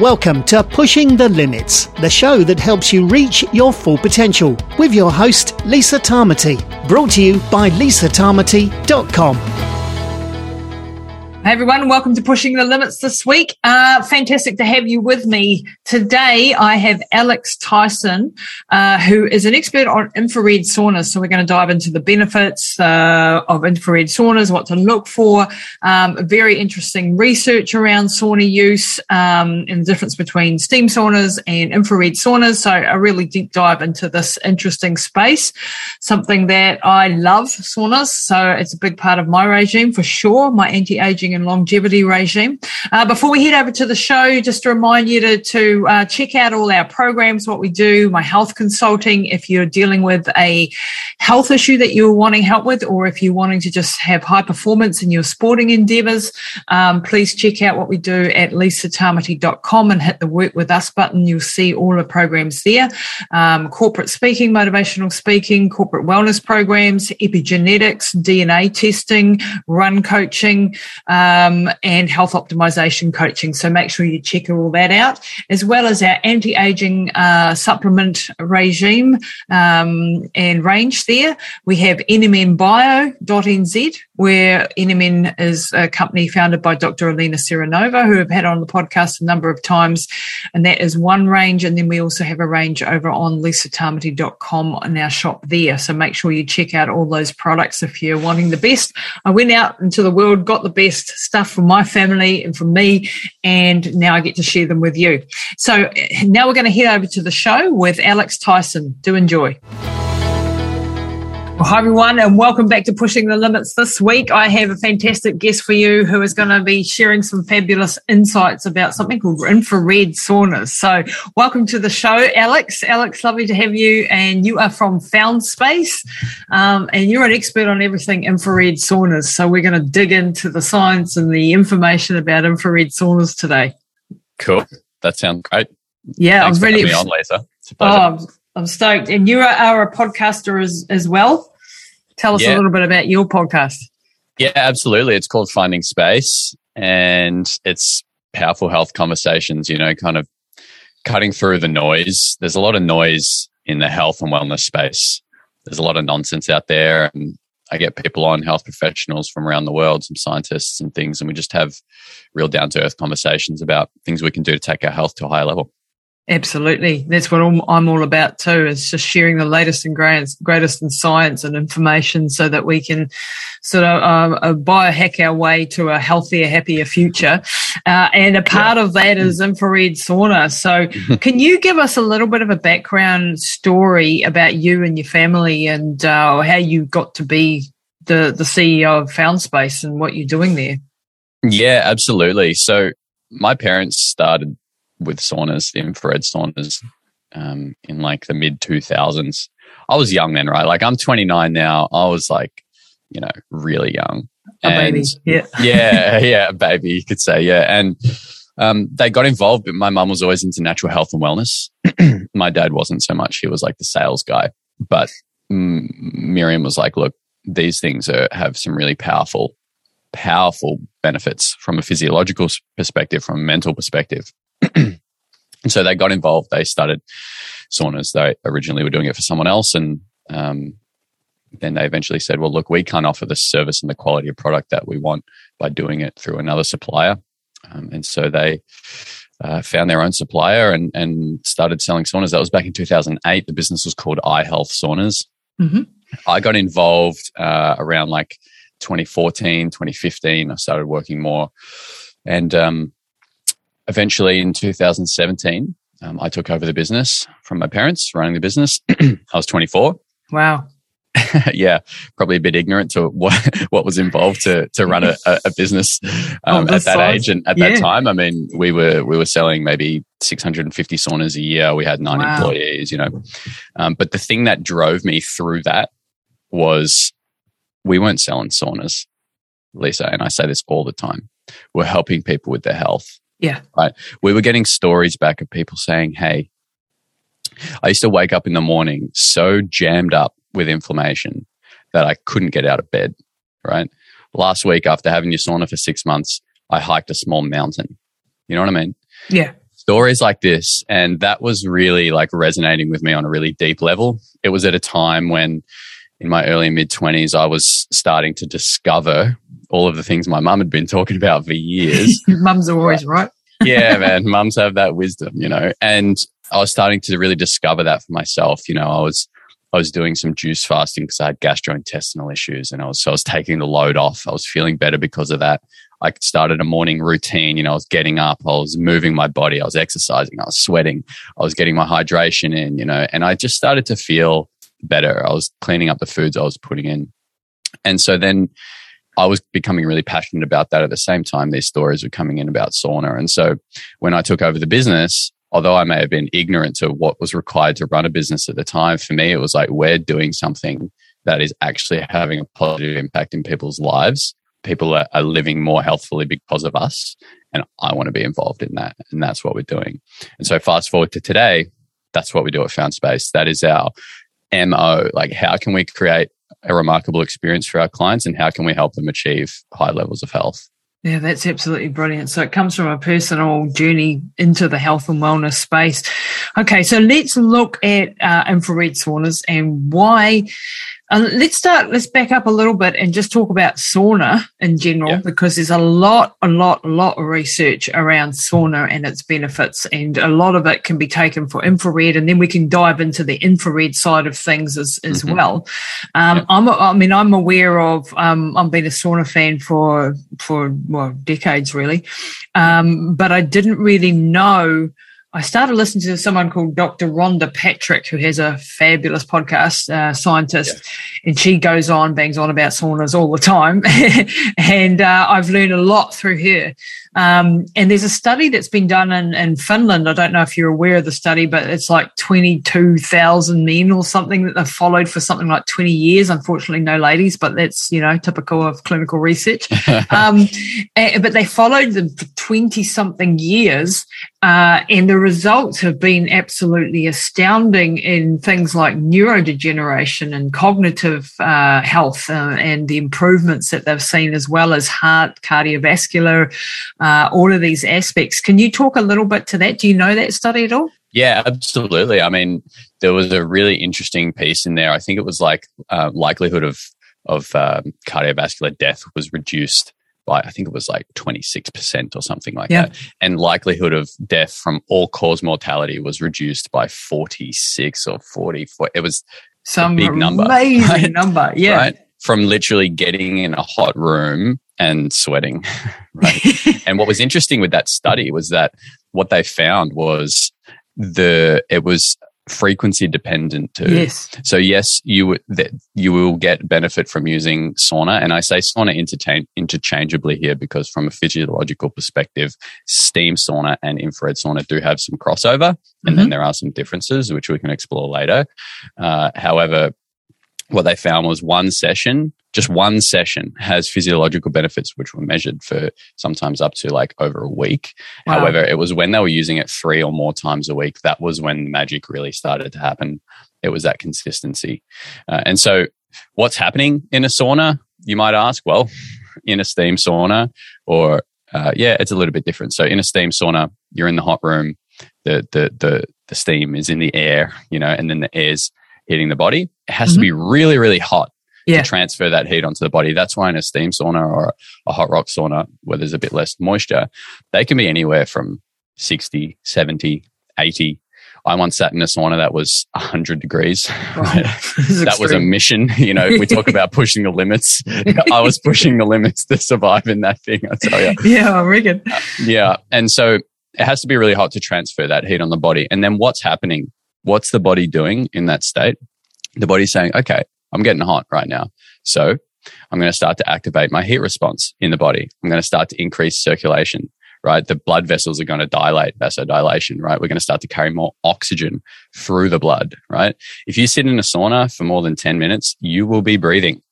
Welcome to Pushing the Limits, the show that helps you reach your full potential with your host, Lisa Tamati. Brought to you by lisatamati.com. Hey everyone, welcome to Pushing the Limits this week. Uh, fantastic to have you with me. Today I have Alex Tyson, uh, who is an expert on infrared saunas. So we're going to dive into the benefits uh, of infrared saunas, what to look for, um, very interesting research around sauna use um, and the difference between steam saunas and infrared saunas. So a really deep dive into this interesting space, something that I love saunas. So it's a big part of my regime for sure, my anti-aging and longevity regime. Uh, before we head over to the show, just to remind you to, to uh, check out all our programs, what we do, my health consulting, if you're dealing with a health issue that you're wanting help with, or if you're wanting to just have high performance in your sporting endeavors, um, please check out what we do at lisatamati.com and hit the work with us button. You'll see all the programs there. Um, corporate speaking, motivational speaking, corporate wellness programs, epigenetics, DNA testing, run coaching, uh, um, and health optimization coaching. So make sure you check all that out, as well as our anti-aging uh, supplement regime um, and range there. We have nmnbio.nz, where NMN is a company founded by Dr. Alina Seranova, who I've had on the podcast a number of times. And that is one range. And then we also have a range over on lisatamati.com in our shop there. So make sure you check out all those products if you're wanting the best. I went out into the world, got the best stuff from my family and from me, and now I get to share them with you. So now we're going to head over to the show with Alex Tyson. Do enjoy. Well, hi, everyone, and welcome back to Pushing the Limits. This week, I have a fantastic guest for you who is going to be sharing some fabulous insights about something called infrared saunas. So, welcome to the show, Alex. Alex, lovely to have you. And you are from Found Space, um, and you're an expert on everything infrared saunas. So, we're going to dig into the science and the information about infrared saunas today. Cool. That sounds great. Yeah, Thanks I'm really. on, Lisa. Oh, I'm stoked. And you are, a podcaster as, as well. Tell us yeah. a little bit about your podcast. Yeah, absolutely. It's called Finding Space and it's powerful health conversations, you know, kind of cutting through the noise. There's a lot of noise in the health and wellness space. There's a lot of nonsense out there. And I get people on, health professionals from around the world, some scientists and things, and we just have real down to earth conversations about things we can do to take our health to a higher level. Absolutely. That's what I'm all about too, is just sharing the latest and greatest, in science and information so that we can sort of uh, uh, biohack our way to a healthier, happier future. Uh, and a part yeah. of that is infrared sauna. So can you give us a little bit of a background story about you and your family and uh, how you got to be the, the CEO of Found Space and what you're doing there? Yeah, absolutely. So my parents started with saunas, infrared saunas, um, in like the mid 2000s. I was young then, right? Like I'm 29 now. I was like, you know, really young. A and baby. Yeah. yeah. Yeah. A baby, you could say. Yeah. And, um, they got involved, but my mum was always into natural health and wellness. my dad wasn't so much. He was like the sales guy, but mm, Miriam was like, look, these things are, have some really powerful, powerful benefits from a physiological perspective, from a mental perspective. And so they got involved. They started saunas. They originally were doing it for someone else. And um, then they eventually said, well, look, we can't offer the service and the quality of product that we want by doing it through another supplier. Um, and so they uh, found their own supplier and, and started selling saunas. That was back in 2008. The business was called iHealth Saunas. Mm-hmm. I got involved uh, around like 2014, 2015. I started working more. And um, eventually in 2017, um, I took over the business from my parents running the business. I was 24. Wow. yeah, probably a bit ignorant to what what was involved to to run a, a business um, oh, at that size. age and at yeah. that time. I mean, we were we were selling maybe 650 saunas a year. We had nine wow. employees, you know. Um, but the thing that drove me through that was we weren't selling saunas, Lisa, and I say this all the time. We're helping people with their health. Yeah. Right. We were getting stories back of people saying, Hey, I used to wake up in the morning so jammed up with inflammation that I couldn't get out of bed. Right. Last week, after having your sauna for six months, I hiked a small mountain. You know what I mean? Yeah. stories like this. And that was really like resonating with me on a really deep level. It was at a time when in my early mid 20s, I was starting to discover all of the things my mum had been talking about for years. Mums are always right. yeah, man. Mums have that wisdom, you know. And I was starting to really discover that for myself. You know, I was I was doing some juice fasting because I had gastrointestinal issues and I was so I was taking the load off. I was feeling better because of that. I started a morning routine. You know, I was getting up, I was moving my body, I was exercising, I was sweating, I was getting my hydration in, you know, and I just started to feel better. I was cleaning up the foods I was putting in. And so then I was becoming really passionate about that at the same time. These stories were coming in about sauna. And so when I took over the business, although I may have been ignorant to what was required to run a business at the time, for me, it was like, we're doing something that is actually having a positive impact in people's lives. People are, are living more healthfully because of us. And I want to be involved in that. And that's what we're doing. And so fast forward to today, that's what we do at Found Space. That is our MO. Like, how can we create a remarkable experience for our clients and how can we help them achieve high levels of health? Yeah, that's absolutely brilliant. So it comes from a personal journey into the health and wellness space. Okay, so let's look at uh, infrared saunas and why uh, let's start, let's back up a little bit and just talk about sauna in general, yeah. because there's a lot, a lot, a lot of research around sauna and its benefits. And a lot of it can be taken for infrared. And then we can dive into the infrared side of things as, as mm-hmm. well. Um, yeah. I'm, I mean, I'm aware of, um, I've been a sauna fan for, for, well, decades really. Um, but I didn't really know I started listening to someone called Dr. Rhonda Patrick, who has a fabulous podcast, uh, scientist, and she goes on, bangs on about saunas all the time. and uh, I've learned a lot through her. Um, and there's a study that's been done in, in Finland. I don't know if you're aware of the study, but it's like 22,000 men or something that they've followed for something like 20 years. Unfortunately, no ladies, but that's, you know, typical of clinical research. um, and, but they followed them for 20 something years. Uh, and the results have been absolutely astounding in things like neurodegeneration and cognitive uh, health uh, and the improvements that they've seen, as well as heart, cardiovascular, uh, all of these aspects. Can you talk a little bit to that? Do you know that study at all? Yeah, absolutely. I mean, there was a really interesting piece in there. I think it was like uh, likelihood of of um, cardiovascular death was reduced by I think it was like 26% or something like yeah. that. And likelihood of death from all cause mortality was reduced by 46 or 44. It was some big number. Amazing right? number. Yeah. Right? From literally getting in a hot room and sweating. right. and what was interesting with that study was that what they found was the, it was frequency dependent too. Yes. So yes, you that you will get benefit from using sauna, and I say sauna interchange, interchangeably here because from a physiological perspective, steam sauna and infrared sauna do have some crossover, and mm-hmm. then there are some differences which we can explore later. Uh, however, what they found was one session, just one session has physiological benefits, which were measured for sometimes up to like over a week. Wow. However, it was when they were using it three or more times a week, that was when the magic really started to happen. It was that consistency. Uh, and so what's happening in a sauna? You might ask, well, in a steam sauna or, uh, yeah, it's a little bit different. So in a steam sauna, you're in the hot room, the, the, the, the steam is in the air, you know, and then the air's hitting the body. It has mm-hmm. to be really, really hot yeah. to transfer that heat onto the body. That's why in a steam sauna or a hot rock sauna where there's a bit less moisture, they can be anywhere from 60, 70, 80. I once sat in a sauna that was 100 degrees. Right? that was a mission. You know, we talk about pushing the limits, I was pushing the limits to survive in that thing, I tell you. Yeah, Regan. Uh, yeah. And so it has to be really hot to transfer that heat on the body. And then what's happening what's the body doing in that state? The body's saying, okay, I'm getting hot right now. So I'm going to start to activate my heat response in the body. I'm going to start to increase circulation, right? The blood vessels are going to dilate, vasodilation, right? We're going to start to carry more oxygen through the blood, right? If you sit in a sauna for more than 10 minutes, you will be breathing.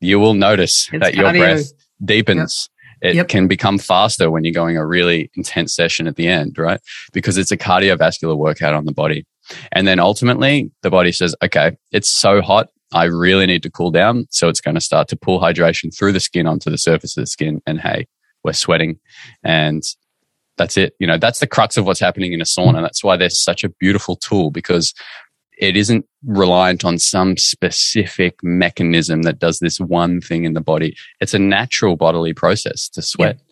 You will notice it's that your breath deepens. Yep. It yep. can become faster when you're going a really intense session at the end, right? Because it's a cardiovascular workout on the body. And then ultimately the body says, okay, it's so hot. I really need to cool down. So it's going to start to pull hydration through the skin onto the surface of the skin. And hey, we're sweating and That's it. You know, that's the crux of what's happening in a sauna. That's why they're such a beautiful tool because it isn't reliant on some specific mechanism that does this one thing in the body. It's a natural bodily process to sweat. Yeah.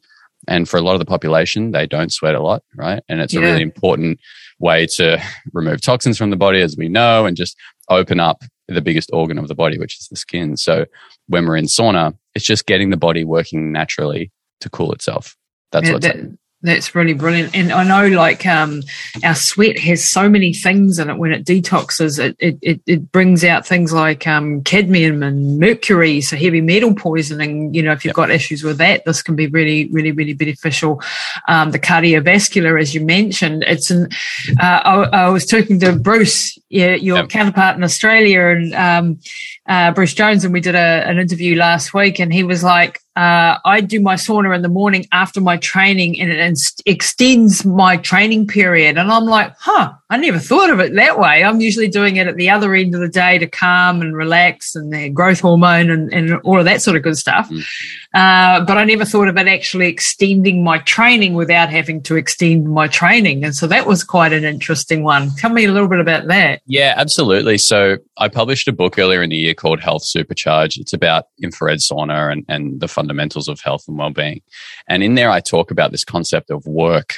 And for a lot of the population, they don't sweat a lot, right? And it's yeah. a really important way to remove toxins from the body, as we know, and just open up the biggest organ of the body, which is the skin. So when we're in sauna, it's just getting the body working naturally to cool itself. That's yeah, what's that, that's really brilliant. And I know like um, our sweat has so many things in it when it detoxes. It, it, it, it brings out things like um, cadmium and mercury, so heavy metal poisoning. You know, if you've yep. got issues with that, this can be really, really, really beneficial. Um, the cardiovascular, as you mentioned, it's an, uh, I, I, was talking to Bruce, your, your yep. counterpart in Australia, and um, uh, Bruce Jones, and we did a, an interview last week, and he was like, uh, I do my sauna in the morning after my training, and it extends my training period. And I'm like, huh, I never thought of it that way. I'm usually doing it at the other end of the day to calm and relax and the growth hormone and, and all of that sort of good stuff. Mm. Uh, but I never thought of it actually extending my training without having to extend my training. And so that was quite an interesting one. Tell me a little bit about that. Yeah, absolutely. So I published a book earlier in the year called Health Supercharge. It's about infrared sauna and, and the fundamentals of health and well-being. And in there, I talk about this concept of work,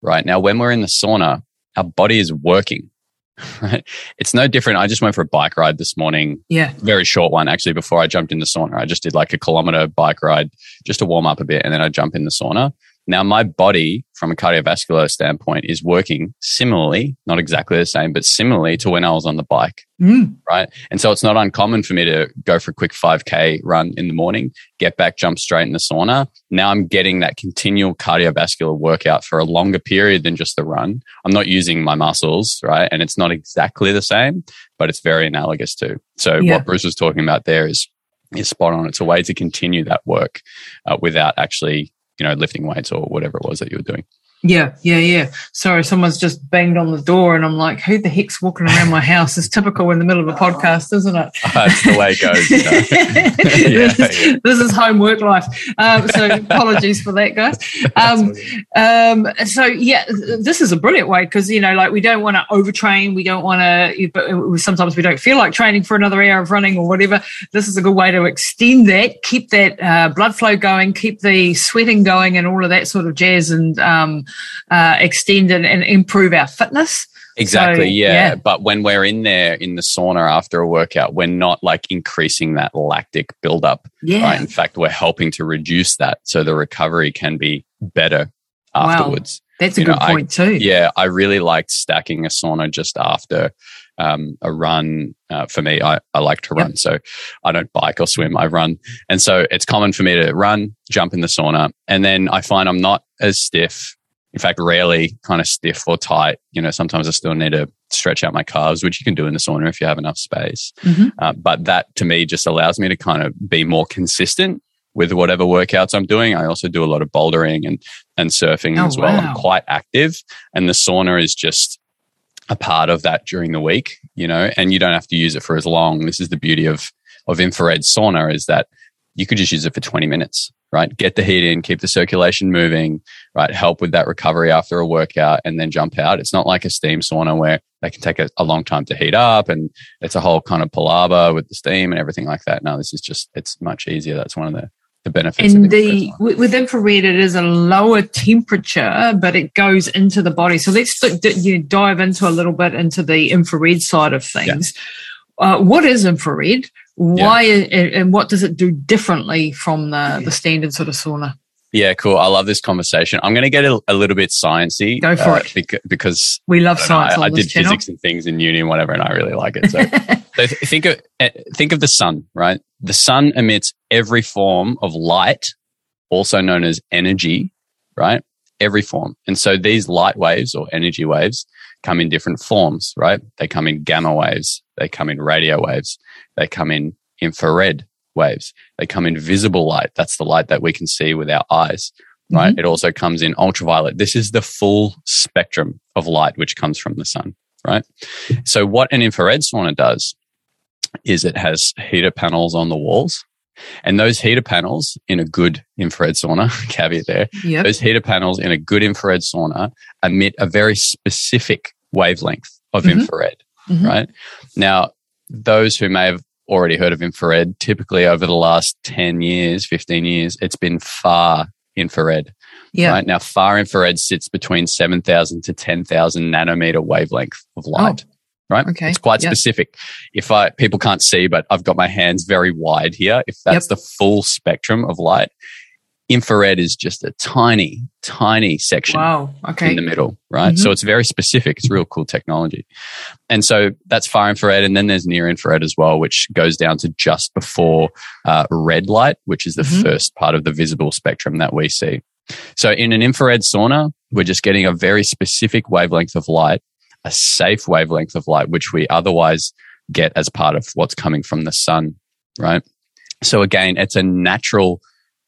right? Now, when we're in the sauna, our body is working. Right? It's no different. I just went for a bike ride this morning. Yeah. Very short one, actually, before I jumped in the sauna. I just did like a kilometer bike ride just to warm up a bit and then I jump in the sauna. Now, my body, from a cardiovascular standpoint, is working similarly, not exactly the same, but similarly to when I was on the bike. Mm. Right. And so it's not uncommon for me to go for a quick 5K run in the morning, get back, jump straight in the sauna. Now I'm getting that continual cardiovascular workout for a longer period than just the run. I'm not using my muscles, right? And it's not exactly the same, but it's very analogous to. So yeah. what Bruce was talking about there is is spot on. It's a way to continue that work uh, without actually you know, lifting weights or whatever it was that you were doing. Yeah, yeah, yeah. Sorry, someone's just banged on the door, and I'm like, "Who the heck's walking around my house?" It's typical in the middle of a podcast, isn't it? That's the way it goes. You know? yeah, this, yeah. this, is home work life. Um, so apologies for that, guys. Um, um, so yeah, this is a brilliant way because you know, like we don't want to overtrain. We don't want to. But sometimes we don't feel like training for another hour of running or whatever. This is a good way to extend that, keep that uh, blood flow going, keep the sweating going, and all of that sort of jazz, and um, uh, extend and, and, improve our fitness. Exactly. So, yeah. yeah. But when we're in there in the sauna after a workout, we're not like increasing that lactic buildup. Yeah. Right? In fact, we're helping to reduce that so the recovery can be better afterwards. Wow. That's a good know, point I, too. Yeah. I really liked stacking a sauna just after um, a run. Uh, for me, I, I like to run. So I don't bike or swim. I run. And so it's common for me to run, jump in the sauna. And then I find I'm not as stiff in fact, rarely kind of stiff or tight. You know, sometimes I still need to stretch out my calves, which you can do in the sauna if you have enough space. Mm-hmm. Uh, but that to me just allows me to kind of be more consistent with whatever workouts I'm doing. I also do a lot of bouldering and, and surfing oh, as well. Wow. I'm quite active and the sauna is just a part of that during the week, you know, and you don't have to use it for as long. This is the beauty of, of infrared sauna is that you could just use it for 20 minutes right? Get the heat in, keep the circulation moving, right? Help with that recovery after a workout and then jump out. It's not like a steam sauna where they can take a, a, long time to heat up and it's a whole kind of palaver with the steam and everything like that. No, this is just, it's much easier. That's one of the, the benefits. And the, with infrared, it is a lower temperature, but it goes into the body. So let's you dive into a little bit into the infrared side of things. Yeah. Uh, what is infrared? Why yeah. and what does it do differently from the, the standard sort of sauna? Yeah, cool. I love this conversation. I'm going to get a, a little bit sciencey. Go for uh, it. Because, because we love science. I, I did channel. physics and things in uni and whatever, and I really like it. So, so think of eh, think of the sun, right? The sun emits every form of light, also known as energy, right? Every form. And so these light waves or energy waves come in different forms, right? They come in gamma waves. They come in radio waves. They come in infrared waves. They come in visible light. That's the light that we can see with our eyes, right? Mm-hmm. It also comes in ultraviolet. This is the full spectrum of light which comes from the sun, right? So what an infrared sauna does is it has heater panels on the walls And those heater panels in a good infrared sauna, caveat there, Yep. those heater panels in a good infrared sauna emit a very specific wavelength of Mhm. infrared, Mhm. right? Now, those who may have already heard of infrared, typically over the last 10 years, 15 years, it's been far infrared. Yeah. Right now, far infrared sits between 7,000 to 10,000 nanometer wavelength of oh. light. Right. Oh, okay. It's quite Yeah. specific. If I, people can't see, but I've got my hands very wide here. If that's the full spectrum of light, infrared is just a tiny, tiny section Wow. Okay. in the middle, right? Mhm. So it's very specific. It's real cool technology. And so that's far infrared. And then there's near infrared as well, which goes down to just before uh, red light, which is the Mhm. first part of the visible spectrum that we see. So in an infrared sauna, we're just getting a very specific wavelength of light, a safe wavelength of light, which we otherwise get as part of what's coming from the sun, right? So again, it's a natural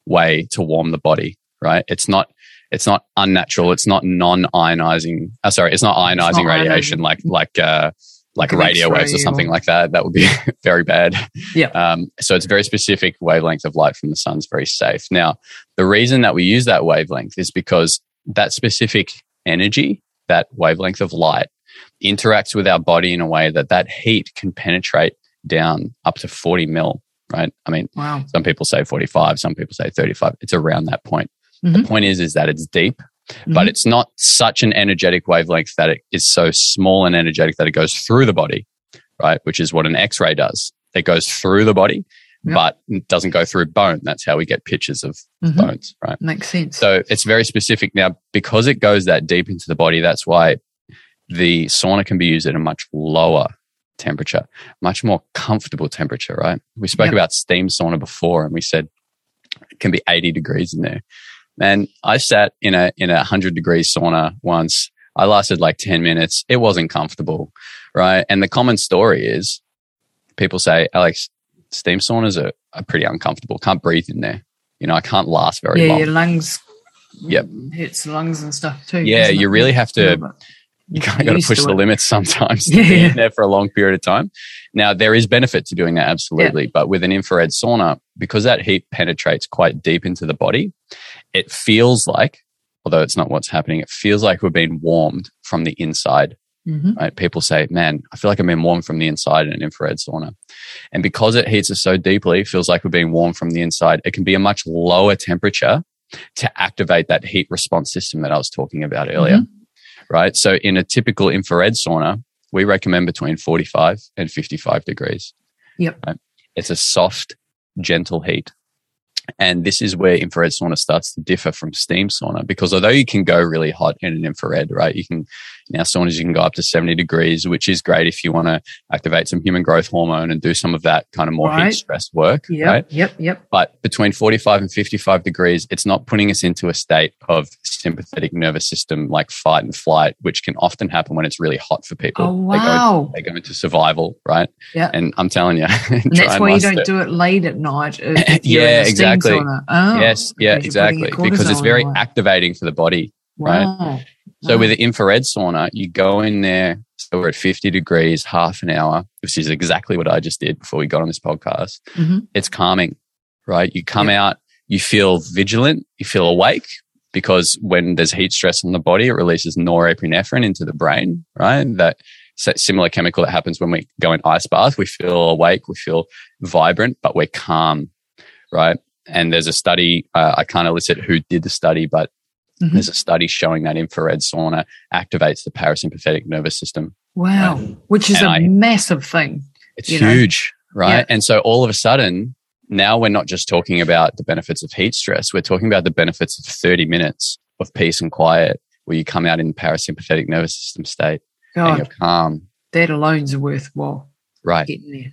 way to warm the body, right? It's not it's not unnatural. It's not non-ionizing. Uh, sorry, it's not ionizing not radiation ionizing. like like uh, like Like radio waves or something or- like that. That would be very bad. Yeah. Um, so it's very specific wavelength of light from the sun's very safe. Now, the reason that we use that wavelength is because that specific energy, that wavelength of light, interacts with our body in a way that that heat can penetrate down up to 40 mil. Right? I mean, Wow. some people say 45, some people say 35. It's around that point. The Mhm. point is, is that it's deep, but Mhm. it's not such an energetic wavelength that it is so small and energetic that it goes through the body, right? Which is what an X-ray does. It goes through the body, Yep. but it doesn't go through bone. That's how we get pictures of Mhm. bones, right? Makes sense. So it's very specific. Now, because it goes that deep into the body, that's why the sauna can be used at a much lower temperature, much more comfortable temperature, right? We spoke Yep. about steam sauna before and we said it can be 80 degrees in there. Man, I sat in a, in a 100 degree sauna once. I lasted like 10 minutes. It wasn't comfortable, right? And the common story is people say, Alex, steam saunas are, are pretty uncomfortable. Can't breathe in there. You know, I can't last very yeah, long. Yeah, your lungs. Yep. Hits the lungs and stuff too. Yeah, you really have to- A little bit. You kind of got to push to the limits sometimes to Yeah, yeah. in there for a long period of time. Now, there is benefit to doing that, absolutely. But with an infrared sauna, because that heat penetrates quite deep into the body, it feels like, although it's not what's happening, it feels like we're being warmed from the inside, Mhm. right? People say, man, I feel like I'm being warmed from the inside in an infrared sauna. And because it heats us so deeply, it feels like we're being warmed from the inside. It can be a much lower temperature to activate that heat response system that I was talking about earlier Mm-hmm. Right? So in a typical infrared sauna, we recommend between 45 and 55 degrees. Yep. Right? It's a soft, gentle heat. And this is where infrared sauna starts to differ from steam sauna because although you can go really hot in an infrared, right? You can, now saunas, you can go up to 70 degrees, which is great if you want to activate some human growth hormone and do some of that kind of more Right. heat stress work, Yep. right? Yep. Yep. But between 45 and 55 degrees, it's not putting us into a state of sympathetic nervous system like fight and flight, which can often happen when it's really hot for people. Oh They go, wow. they go into survival, right? Yeah. And I'm telling you, And that's why you don't do it late at night. if- if you're in Yeah, exactly. Oh, Yes, yeah, exactly. Because it's very on. activating for the body. right? So with the infrared sauna, you go in there, so we're at 50 degrees, half an hour, which is exactly what I just did before we got on this podcast. Mhm. It's calming, right? You come out, you feel vigilant, you feel awake because when there's heat stress on the body, it releases norepinephrine into the brain, right? That similar chemical that happens when we go in ice bath. We feel awake, we feel vibrant, but we're calm, right? And there's a study, uh, I can't elicit who did the study, but Mhm. there's a study showing that infrared sauna activates the parasympathetic nervous system. Wow. Which is And a I- massive thing. It's You know? huge, right? Yeah. And so all of a sudden, now we're not just talking about the benefits of heat stress. We're talking about the benefits of 30 minutes of peace and quiet where you come out in parasympathetic nervous system state and you're calm. that alone's worthwhile Right. getting there.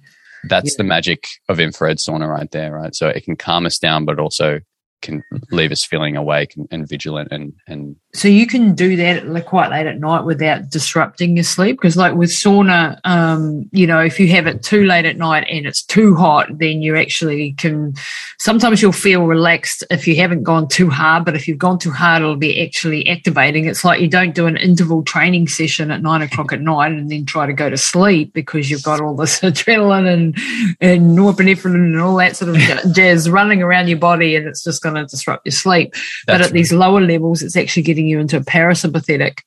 That's Yeah. the magic of infrared sauna right there, right? So it can calm us down, but also can leave us feeling awake and, and vigilant and and so you can do that quite late at night without disrupting your sleep? Because like with sauna um you know if you have it too late at night and it's too hot then you actually can sometimes you'll feel relaxed if you haven't gone too hard but if you've gone too hard it'll be actually activating. It's like you don't do an interval training session at nine o'clock at night and then try to go to sleep because you've got all this adrenaline and and norepinephrine and all that sort of jazz running around your body and it's just going to disrupt your sleep That's but at right. these lower levels it's actually getting you into a parasympathetic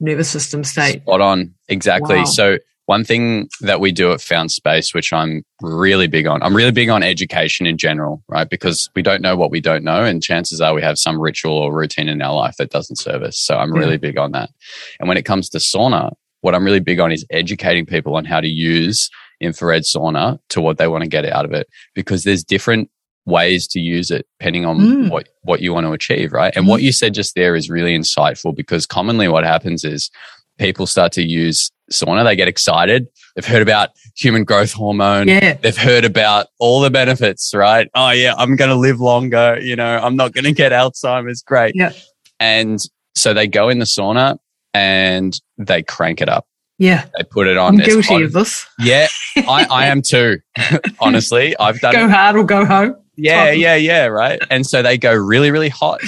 nervous system state. Spot on. Exactly. Wow. So one thing that we do at Found Space, which I'm really big on, I'm really big on education in general, right? Because we don't know what we don't know. And chances are we have some ritual or routine in our life that doesn't serve us. So I'm really big on that. And when it comes to sauna, what I'm really big on is educating people on how to use infrared sauna to what they want to get out of it because there's different ways to use it depending on mm. what, what you want to achieve, right? And mm. what you said just there is really insightful because commonly what happens is people start to use sauna, they get excited. They've heard about human growth hormone. Yeah. They've heard about all the benefits, right? Oh yeah, I'm going to live longer. You know, I'm not going to get Alzheimer's. Great. Yeah. And so they go in the sauna and they crank it up. Yeah. They put it on. I'm guilty of this. Yeah. I, I am too. Honestly, I've done Go it. hard or go home. Yeah, yeah, yeah, right. And so they go really, really hot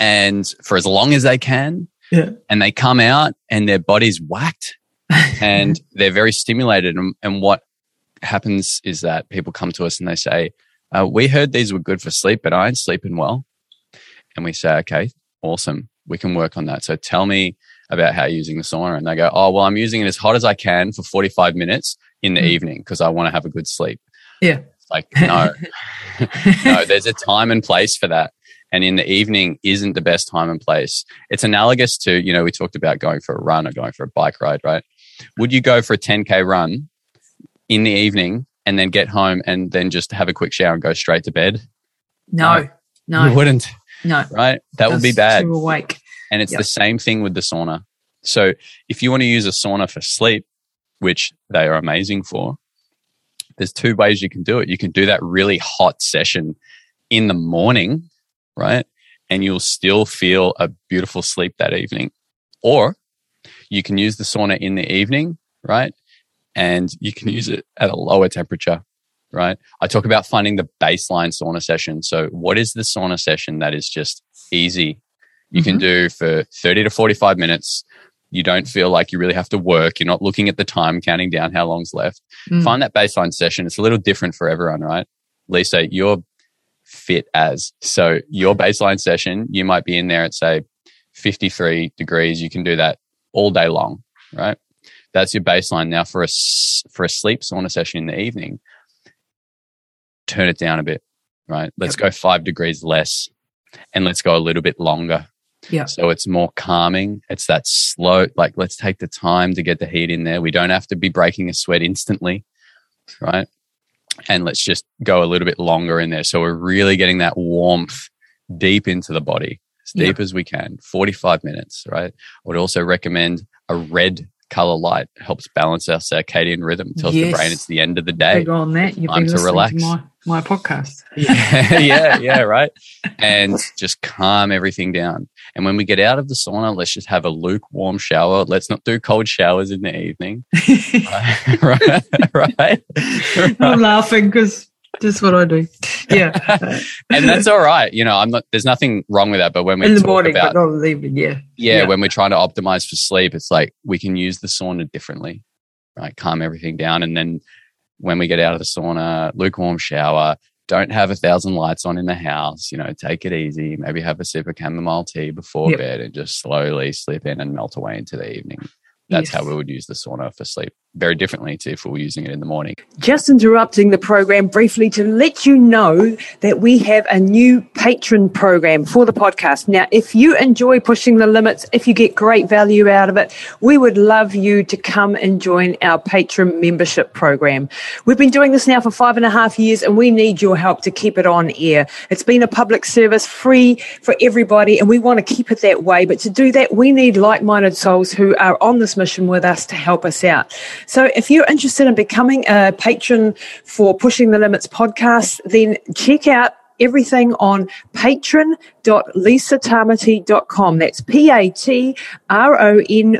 and for as long as they can. Yeah. And they come out and their body's whacked and they're very stimulated. And, and, what happens is that people come to us and they say, uh, We heard these were good for sleep, but I ain't sleeping well. And we say, Okay, awesome. We can work on that. So tell me about how you're using the sauna. And they go, Oh, well, I'm using it as hot as I can for 45 minutes in the mm. evening because I want to have a good sleep. Yeah. Like, no, no, there's a time and place for that. And in the evening isn't the best time and place. It's analogous to, you know, we talked about going for a run or going for a bike ride, right? Would you go for a 10K run in the evening and then get home and then just have a quick shower and go straight to bed? No, no. You wouldn't. No. Right? That would be bad. Too awake. And it's yep. the same thing with the sauna. So if you want to use a sauna for sleep, which they are amazing for, there's two ways you can do it. You can do that really hot session in the morning, right? And you'll still feel a beautiful sleep that evening. Or you can use the sauna in the evening, right? And you can use it at a lower temperature, right? I talk about finding the baseline sauna session. So what is the sauna session that is just easy? You mm-hmm. can do for 30 to 45 minutes you don't feel like you really have to work. You're not looking at the time, counting down how long's left. Mm. Find that baseline session. It's a little different for everyone, right? Lisa, you're fit as. So your baseline session, you might be in there at say 53 degrees. You can do that all day long, right? That's your baseline. Now for a, for a sleep sauna session in the evening, turn it down a bit, right? Let's go five degrees less and let's go a little bit longer yeah. So it's more calming. It's that slow, like, let's take the time to get the heat in there. We don't have to be breaking a sweat instantly, right? And let's just go a little bit longer in there. So we're really getting that warmth deep into the body, as deep as we can, 45 minutes, right? I would also recommend a red color light helps balance our circadian rhythm. Tells yes. the brain it's the end of the day. Big on that. You've time to relax. To my, my podcast. yeah, yeah, yeah, right. And just calm everything down. And when we get out of the sauna, let's just have a lukewarm shower. Let's not do cold showers in the evening. right, right, right. right. I'm laughing because just what I do. Yeah. and that's all right. You know, I'm not, there's nothing wrong with that. But when we in the talk morning, about, but not in the evening, yeah. yeah. Yeah. When we're trying to optimize for sleep, it's like we can use the sauna differently, right? Calm everything down. And then when we get out of the sauna, lukewarm shower, don't have a thousand lights on in the house. You know, take it easy. Maybe have a sip of chamomile tea before yep. bed and just slowly slip in and melt away into the evening. That's yes. how we would use the sauna for sleep very differently to if we were using it in the morning. Just interrupting the program briefly to let you know that we have a new patron program for the podcast. Now, if you enjoy pushing the limits, if you get great value out of it, we would love you to come and join our patron membership program. We've been doing this now for five and a half years and we need your help to keep it on air. It's been a public service free for everybody and we want to keep it that way. But to do that, we need like-minded souls who are on this mission with us to help us out. So if you're interested in becoming a patron for Pushing the Limits podcast, then check out everything on patron.lisatamati.com. That's P-A-T-R-O-N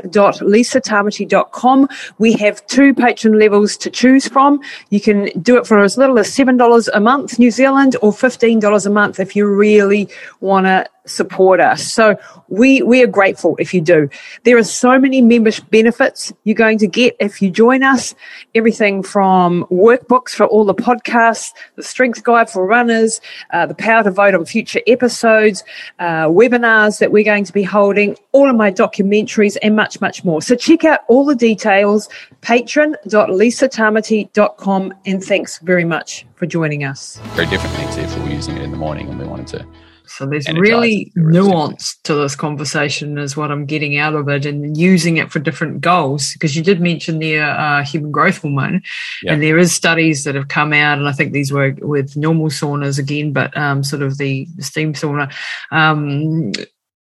dot lisatamati.com. We have two patron levels to choose from. You can do it for as little as $7 a month, New Zealand, or $15 a month if you really want to support us. So we, we are grateful if you do. There are so many membership benefits you're going to get if you join us. Everything from workbooks for all the podcasts, the strength guide for runners, uh, the power to vote on future episodes, uh, webinars that we're going to be holding, all of my documentaries and much, much more. So check out all the details, patron.lisatamati.com and thanks very much for joining us. Very different things if we were using it in the morning and we wanted to so there's really nuance to this conversation, is what I'm getting out of it, and using it for different goals. Because you did mention the uh, human growth hormone, yeah. and there is studies that have come out, and I think these were with normal saunas again, but um, sort of the steam sauna. Um,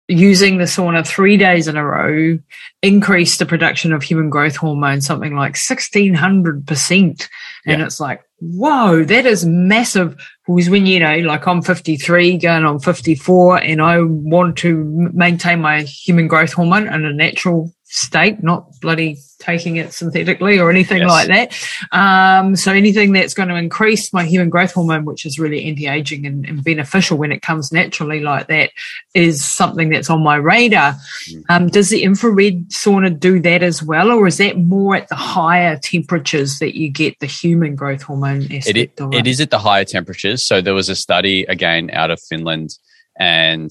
using the sauna three days in a row increased the production of human growth hormone something like 1600%. And it's like, whoa, that is massive. Because when, you know, like I'm 53 going on 54 and I want to maintain my human growth hormone in a natural state, not bloody taking it synthetically or anything yes. like that. Um, so anything that's going to increase my human growth hormone, which is really anti-aging and, and, beneficial when it comes naturally like that, is something that's on my radar. Mm. Um, does the infrared sauna do that as well, or is that more at the higher temperatures that you get the human growth hormone aspect it, it, it is at the higher temperatures. So there was a study again out of Finland, and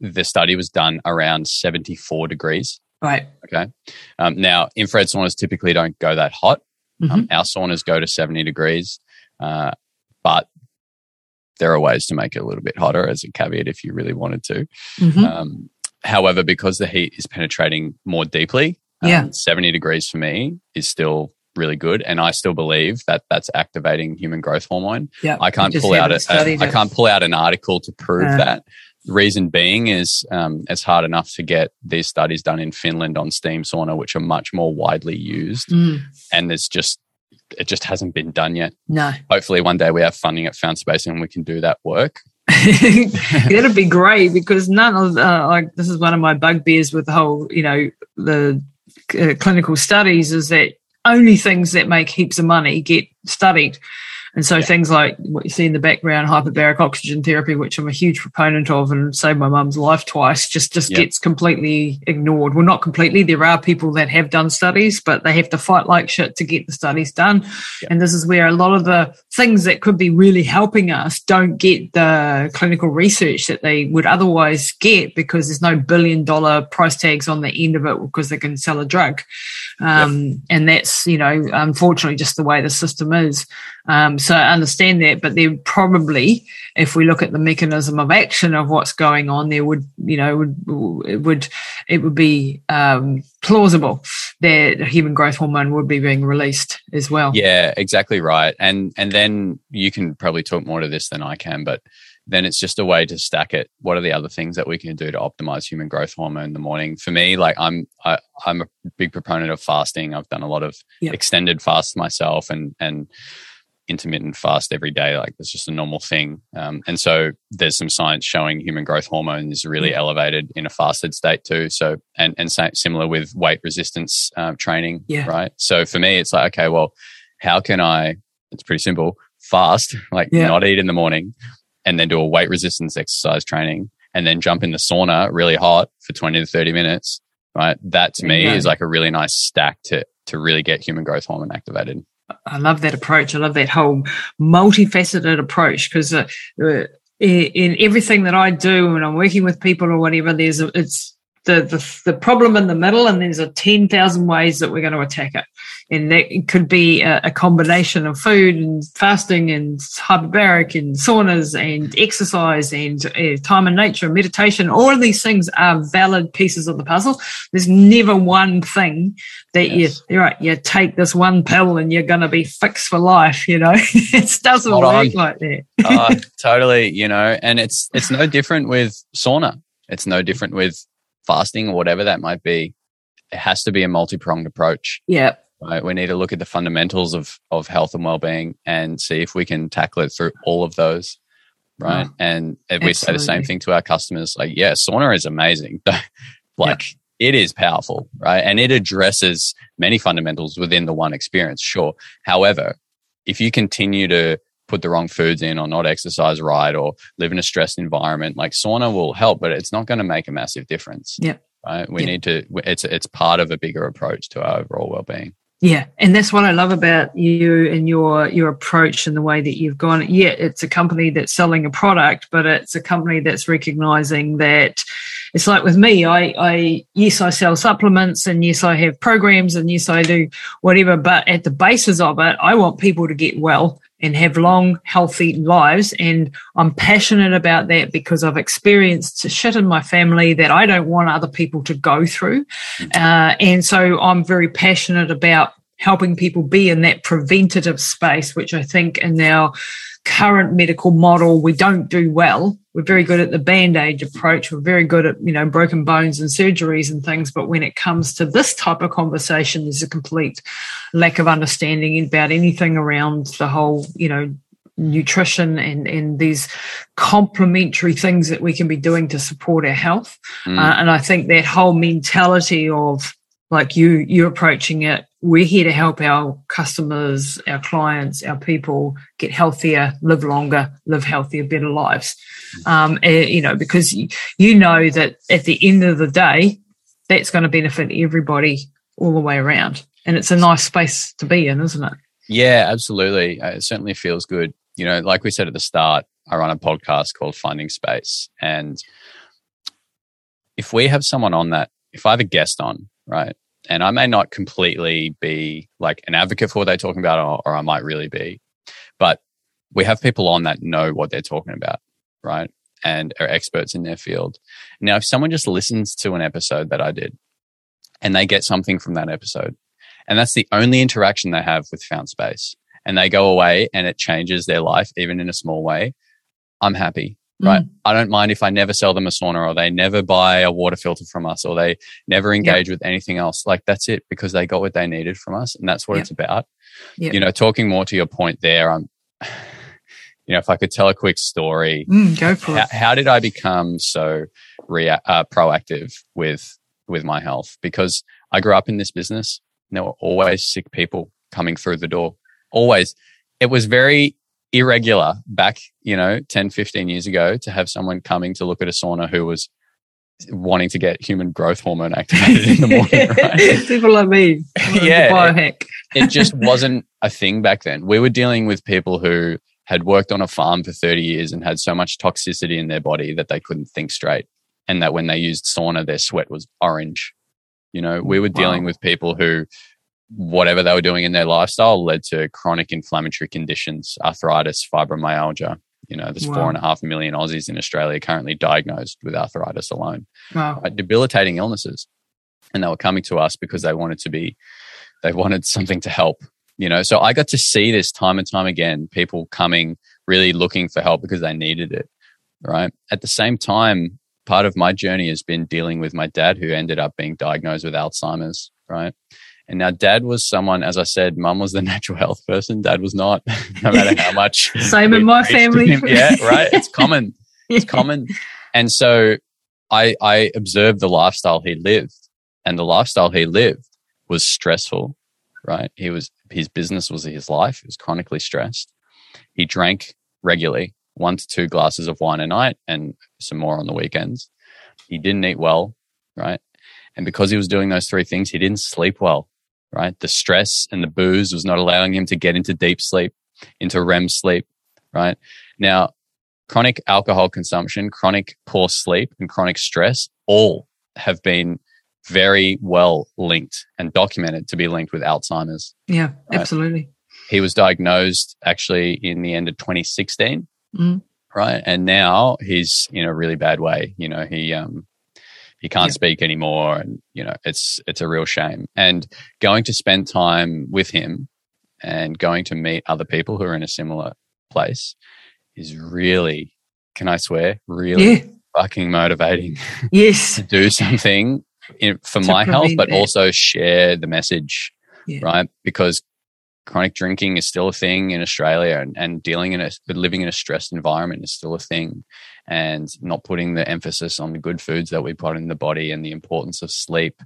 the study was done around 74 degrees. Right. Okay. Um, now, infrared saunas typically don't go that hot. Um, mm-hmm. Um, our saunas go to 70 degrees, uh, but there are ways to make it a little bit hotter as a caveat if you really wanted to. Mm-hmm. Um, however, because the heat is penetrating more deeply, um, yeah. 70 degrees for me is still really good. And I still believe that that's activating human growth hormone. Yeah. I can't pull out a, a, I can't pull out an article to prove uh, that. Reason being is um, it's hard enough to get these studies done in Finland on steam sauna, which are much more widely used, mm. and there's just it just hasn't been done yet. No. Hopefully, one day we have funding at Found Space and we can do that work. That'd be great because none of uh, like this is one of my bugbears with the whole you know the uh, clinical studies is that only things that make heaps of money get studied. And so yeah. things like what you see in the background, hyperbaric oxygen therapy, which I'm a huge proponent of and saved my mum's life twice, just, just yep. gets completely ignored. Well, not completely. There are people that have done studies, but they have to fight like shit to get the studies done. Yep. And this is where a lot of the things that could be really helping us don't get the clinical research that they would otherwise get because there's no billion dollar price tags on the end of it because they can sell a drug. Um, and that's, you know, unfortunately just the way the system is. Um, so I understand that, but there probably, if we look at the mechanism of action of what's going on, there would, you know, would it would it would be um, plausible that human growth hormone would be being released as well. Yeah, exactly right. And and then you can probably talk more to this than I can, but then it's just a way to stack it. What are the other things that we can do to optimize human growth hormone in the morning? For me, like I'm, I, am i am a big proponent of fasting. I've done a lot of yep. extended fasts myself, and and intermittent fast every day. Like it's just a normal thing. Um, and so there's some science showing human growth hormone is really mm. elevated in a fasted state too. So, and, and similar with weight resistance uh, training. Yeah. Right. So for me, it's like, okay, well, how can I, it's pretty simple, fast, like yeah. not eat in the morning and then do a weight resistance exercise training and then jump in the sauna really hot for 20 to 30 minutes. Right. That to me yeah. is like a really nice stack to, to really get human growth hormone activated. I love that approach. I love that whole multifaceted approach because uh, uh in everything that I do when I'm working with people or whatever, there's a, it's the, the the problem in the middle, and there's a ten thousand ways that we're going to attack it and that could be a, a, combination of food and fasting and hyperbaric and saunas and exercise and uh, time in nature and meditation. All of these things are valid pieces of the puzzle. There's never one thing that yes. you, right, you take this one pill and you're going to be fixed for life. You know, it doesn't Hold work on. like that. uh, totally. You know, and it's, it's no different with sauna. It's no different with fasting or whatever that might be. It has to be a multi pronged approach. Yeah. Right? We need to look at the fundamentals of, of health and well-being and see if we can tackle it through all of those. right? Oh, and, and we say the same thing to our customers, like, yeah, sauna is amazing. like it is powerful, right? And it addresses many fundamentals within the one experience, sure. However, if you continue to put the wrong foods in or not exercise right or live in a stressed environment, like sauna will help, but it's not going to make a massive difference. yeah Right. We Yep. need to, it's, it's part of a bigger approach to our overall well-being. Yeah, and that's what I love about you and your your approach and the way that you've gone. Yeah, it's a company that's selling a product, but it's a company that's recognizing that it's like with me. I, I yes, I sell supplements, and yes, I have programs, and yes, I do whatever. But at the basis of it, I want people to get well and have long, healthy lives. And I'm passionate about that because I've experienced shit in my family that I don't want other people to go through. Uh, and so I'm very passionate about helping people be in that preventative space, which I think in our current medical model, we don't do well. We're very good at the band aid approach. We're very good at, you know, broken bones and surgeries and things. But when it comes to this type of conversation, there's a complete lack of understanding about anything around the whole, you know, nutrition and, and these complementary things that we can be doing to support our health. Mm. Uh, and I think that whole mentality of like you, you approaching it, we're here to help our customers, our clients, our people get healthier, live longer, live healthier, better lives. Um, eh, you know, because you, you know that at the end of the day, that's going to benefit everybody all the way around. And it's a nice space to be in, isn't it? Yeah, absolutely. Uh, It certainly feels good. You know, like we said at the start, I run a podcast called Finding Space. And if we have someone on that, if I have a guest on, right, and I may not completely be like an advocate for what they're talking about, or, or I might really be, but we have people on that know what they're talking about, right, and are experts in their field. Now, if someone just listens to an episode that I did and they get something from that episode, and that's the only interaction they have with Found Space, and they go away and it changes their life, even in a small way, I'm happy right? I don't mind if I never sell them a sauna or they never buy a water filter from us or they never engage with anything else. Like that's it because they got what they needed from us and that's what Yep. it's about. Yep. You know, talking more to your point there, I'm, you know, if I could tell a quick story, Mm, go for how, it. how did I become so rea- uh, proactive with, with my health? Because I grew up in this business. and There were always sick people coming through the door. Always. It was very irregular back, you know, 10, 15 years ago to have someone coming to look at a sauna who was wanting to get human growth hormone activated in the morning, right? People like me. Yeah. Biohack. it just wasn't a thing back then. We were dealing with people who had worked on a farm for 30 years and had so much toxicity in their body that they couldn't think straight. And that when they used sauna, their sweat was orange. You know, we were dealing Wow. with people who, whatever they were doing in their lifestyle led to chronic inflammatory conditions, arthritis, fibromyalgia. You know, there's Wow. four and a half million Aussies in Australia currently diagnosed with arthritis alone Wow. uh, debilitating illnesses and they were coming to us because they wanted to be they wanted something to help you know so i got to see this time and time again people coming really looking for help because they needed it right at the same time part of my journey has been dealing with my dad who ended up being diagnosed with alzheimer's right and now dad was someone as i said mum was the natural health person dad was not no matter how much Same in my family. him. yeah right it's common it's common. And so I, I observed the lifestyle he lived and the lifestyle he lived was stressful, right? He was, his business was his life. He was chronically stressed. He drank regularly, one to two glasses of wine a night and some more on the weekends. He didn't eat well, right? And because he was doing those three things, he didn't sleep well, right? The stress and the booze was not allowing him to get into deep sleep, into REM sleep, right? Now, chronic alcohol consumption, chronic poor sleep, and chronic stress all have been very well linked and documented to be linked with Alzheimer's. Yeah, Right. absolutely. He was diagnosed actually in the end of 2016, Mm. right? And now he's in a really bad way. You know, he um he can't Yeah. speak anymore, and you know, it's it's a real shame. And going to spend time with him and going to meet other people who are in a similar place is really, can I swear, really Yeah. fucking motivating Yes. to do something in, for To my health, but that. also share the message, Yeah. right? Because chronic drinking is still a thing in Australia and, and dealing in a but living in a stressed environment is still a thing and not putting the emphasis on the good foods that we put in the body and the importance of sleep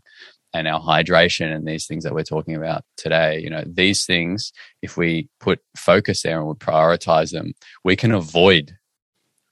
and our hydration and these things that we're talking about today. You know these things if we put focus there and we prioritize them we can avoid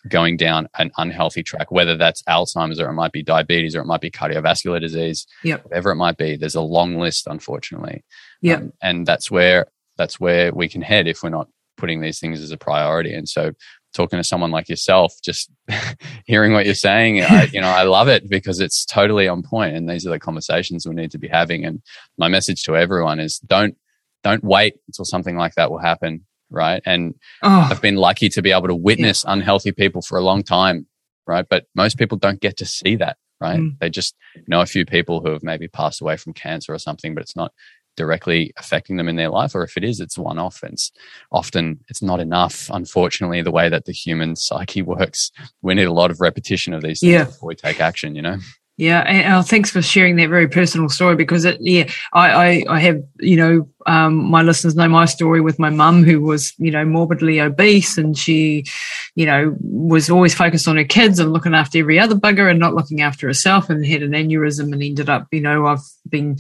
going down an unhealthy track whether that's alzheimer's or it might be diabetes or it might be cardiovascular disease yep. whatever it might be there's a long list unfortunately. Yeah um, and that's where that's where we can head if we're not putting these things as a priority. And so talking to someone like yourself, just hearing what you're saying, I, you know, I love it because it's totally on point, and these are the conversations we need to be having. And my message to everyone is don't don't wait until something like that will happen, right? And oh. I've been lucky to be able to witness yeah. unhealthy people for a long time, right? But most people don't get to see that, right? Mm. They just know a few people who have maybe passed away from cancer or something, but it's not directly affecting them in their life, or if it is, it's one off. And it's often it's not enough. Unfortunately, the way that the human psyche works, we need a lot of repetition of these things yeah. before we take action. You know. Yeah, and thanks for sharing that very personal story because it, yeah, I, I, I have, you know, um, my listeners know my story with my mum who was, you know, morbidly obese and she, you know, was always focused on her kids and looking after every other bugger and not looking after herself and had an aneurysm and ended up, you know, I've been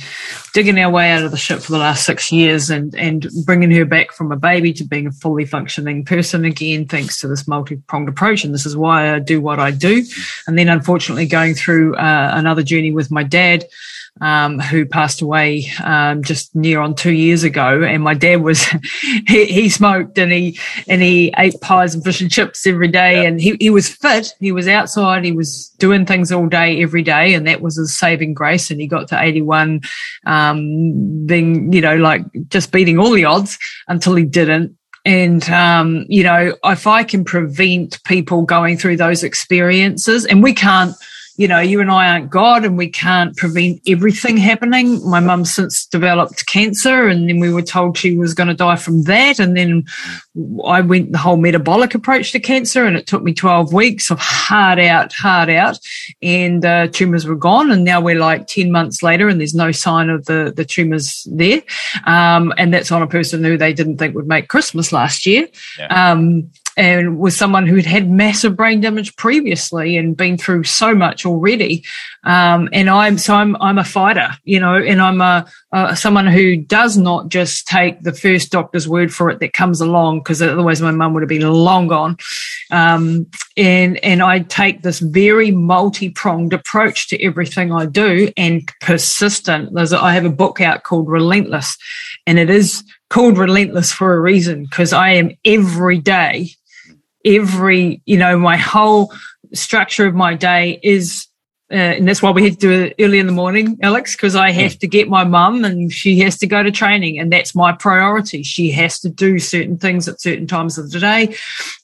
digging our way out of the ship for the last six years and, and bringing her back from a baby to being a fully functioning person again, thanks to this multi-pronged approach. And this is why I do what I do. And then unfortunately going through uh, another journey with my dad, um, who passed away um, just near on two years ago. And my dad was he, he, smoked and he and he ate pies and fish and chips every day. Yeah. And he, he was fit. He was outside. He was doing things all day every day, and that was his saving grace. And he got to eighty one, um, being you know like just beating all the odds until he didn't. And, um, you know, if I can prevent people going through those experiences, and we can't, you know, you and I aren't God and we can't prevent everything happening. My mum since developed cancer and then we were told she was going to die from that. And then I went the whole metabolic approach to cancer and it took me 12 weeks of hard out, hard out and uh, tumors were gone. And now we're like 10 months later and there's no sign of the, the tumors there. Um, and that's on a person who they didn't think would make Christmas last year. Yeah. Um, and was someone who had had massive brain damage previously and been through so much already. Um, and I'm so I'm I'm a fighter, you know, and I'm a, a, someone who does not just take the first doctor's word for it that comes along because otherwise my mum would have been long gone. Um, and and I take this very multi pronged approach to everything I do and persistent. There's I have a book out called Relentless, and it is called Relentless for a reason because I am every day every, you know, my whole structure of my day is uh, and that's why we had to do it early in the morning, Alex, because I have to get my mum and she has to go to training, and that's my priority. She has to do certain things at certain times of the day,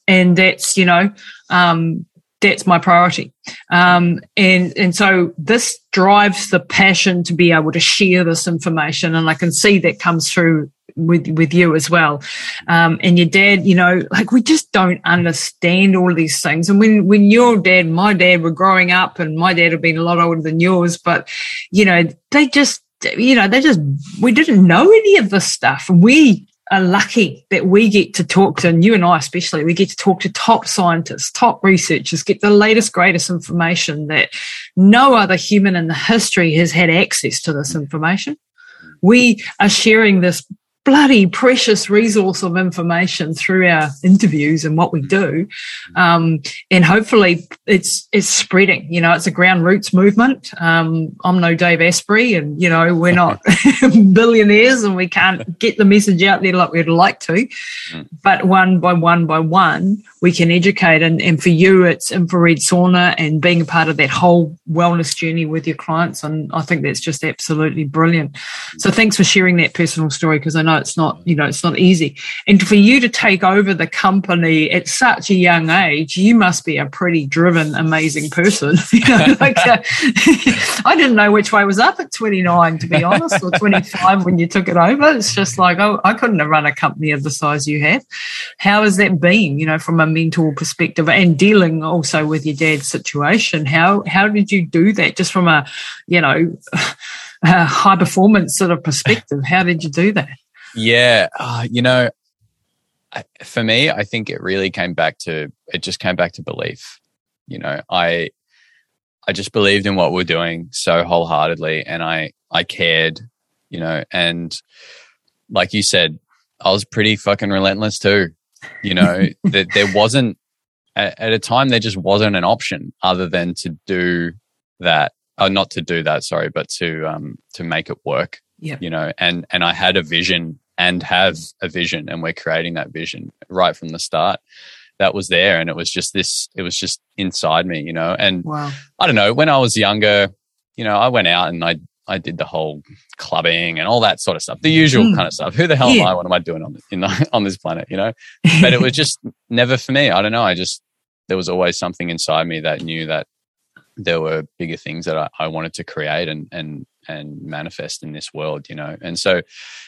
and that's you know, um, that's my priority. Um, and and so this drives the passion to be able to share this information, and I can see that comes through with with you as well. Um, and your dad, you know, like we just don't understand all these things. And when when your dad, my dad were growing up, and my dad had been a lot older than yours, but you know, they just you know, they just we didn't know any of this stuff. We are lucky that we get to talk to, and you and I especially, we get to talk to top scientists, top researchers, get the latest, greatest information that no other human in the history has had access to this information. We are sharing this bloody precious resource of information through our interviews and what we do. Um, and hopefully it's, it's spreading, you know, it's a ground roots movement. Um, I'm no Dave Asprey and, you know, we're not billionaires and we can't get the message out there like we'd like to, mm. but one by one by one, we can educate. And, and for you, it's infrared sauna and being a part of that whole wellness journey with your clients. And I think that's just absolutely brilliant. So thanks for sharing that personal story because I know it's not, you know, it's not easy. And for you to take over the company at such a young age, you must be a pretty driven, amazing person. you know, like, uh, I didn't know which way was up at 29, to be honest, or 25 when you took it over. It's just like, oh, I couldn't have run a company of the size you have. How has that been, you know, from a mental perspective and dealing also with your dad's situation? How, how did you do that just from a, you know, a high performance sort of perspective? How did you do that? Yeah, uh, you know, I, for me, I think it really came back to it. Just came back to belief. You know, I I just believed in what we're doing so wholeheartedly, and I I cared. You know, and like you said, I was pretty fucking relentless too. You know, that there wasn't at, at a time there just wasn't an option other than to do that. Oh, not to do that, sorry, but to um to make it work. Yeah. You know, and and I had a vision and have a vision and we're creating that vision right from the start that was there and it was just this it was just inside me you know? And Wow. i don't know when i was younger you know i went out and i i did the whole clubbing and all that sort of stuff the usual Mm. kind of stuff. Who the hell am i? What am i doing on in the, on this planet you know? But it was just never for me. I don't know. I just there was always something inside me that knew that there were bigger things that I, I wanted to create and and and manifest in this world, you know. And so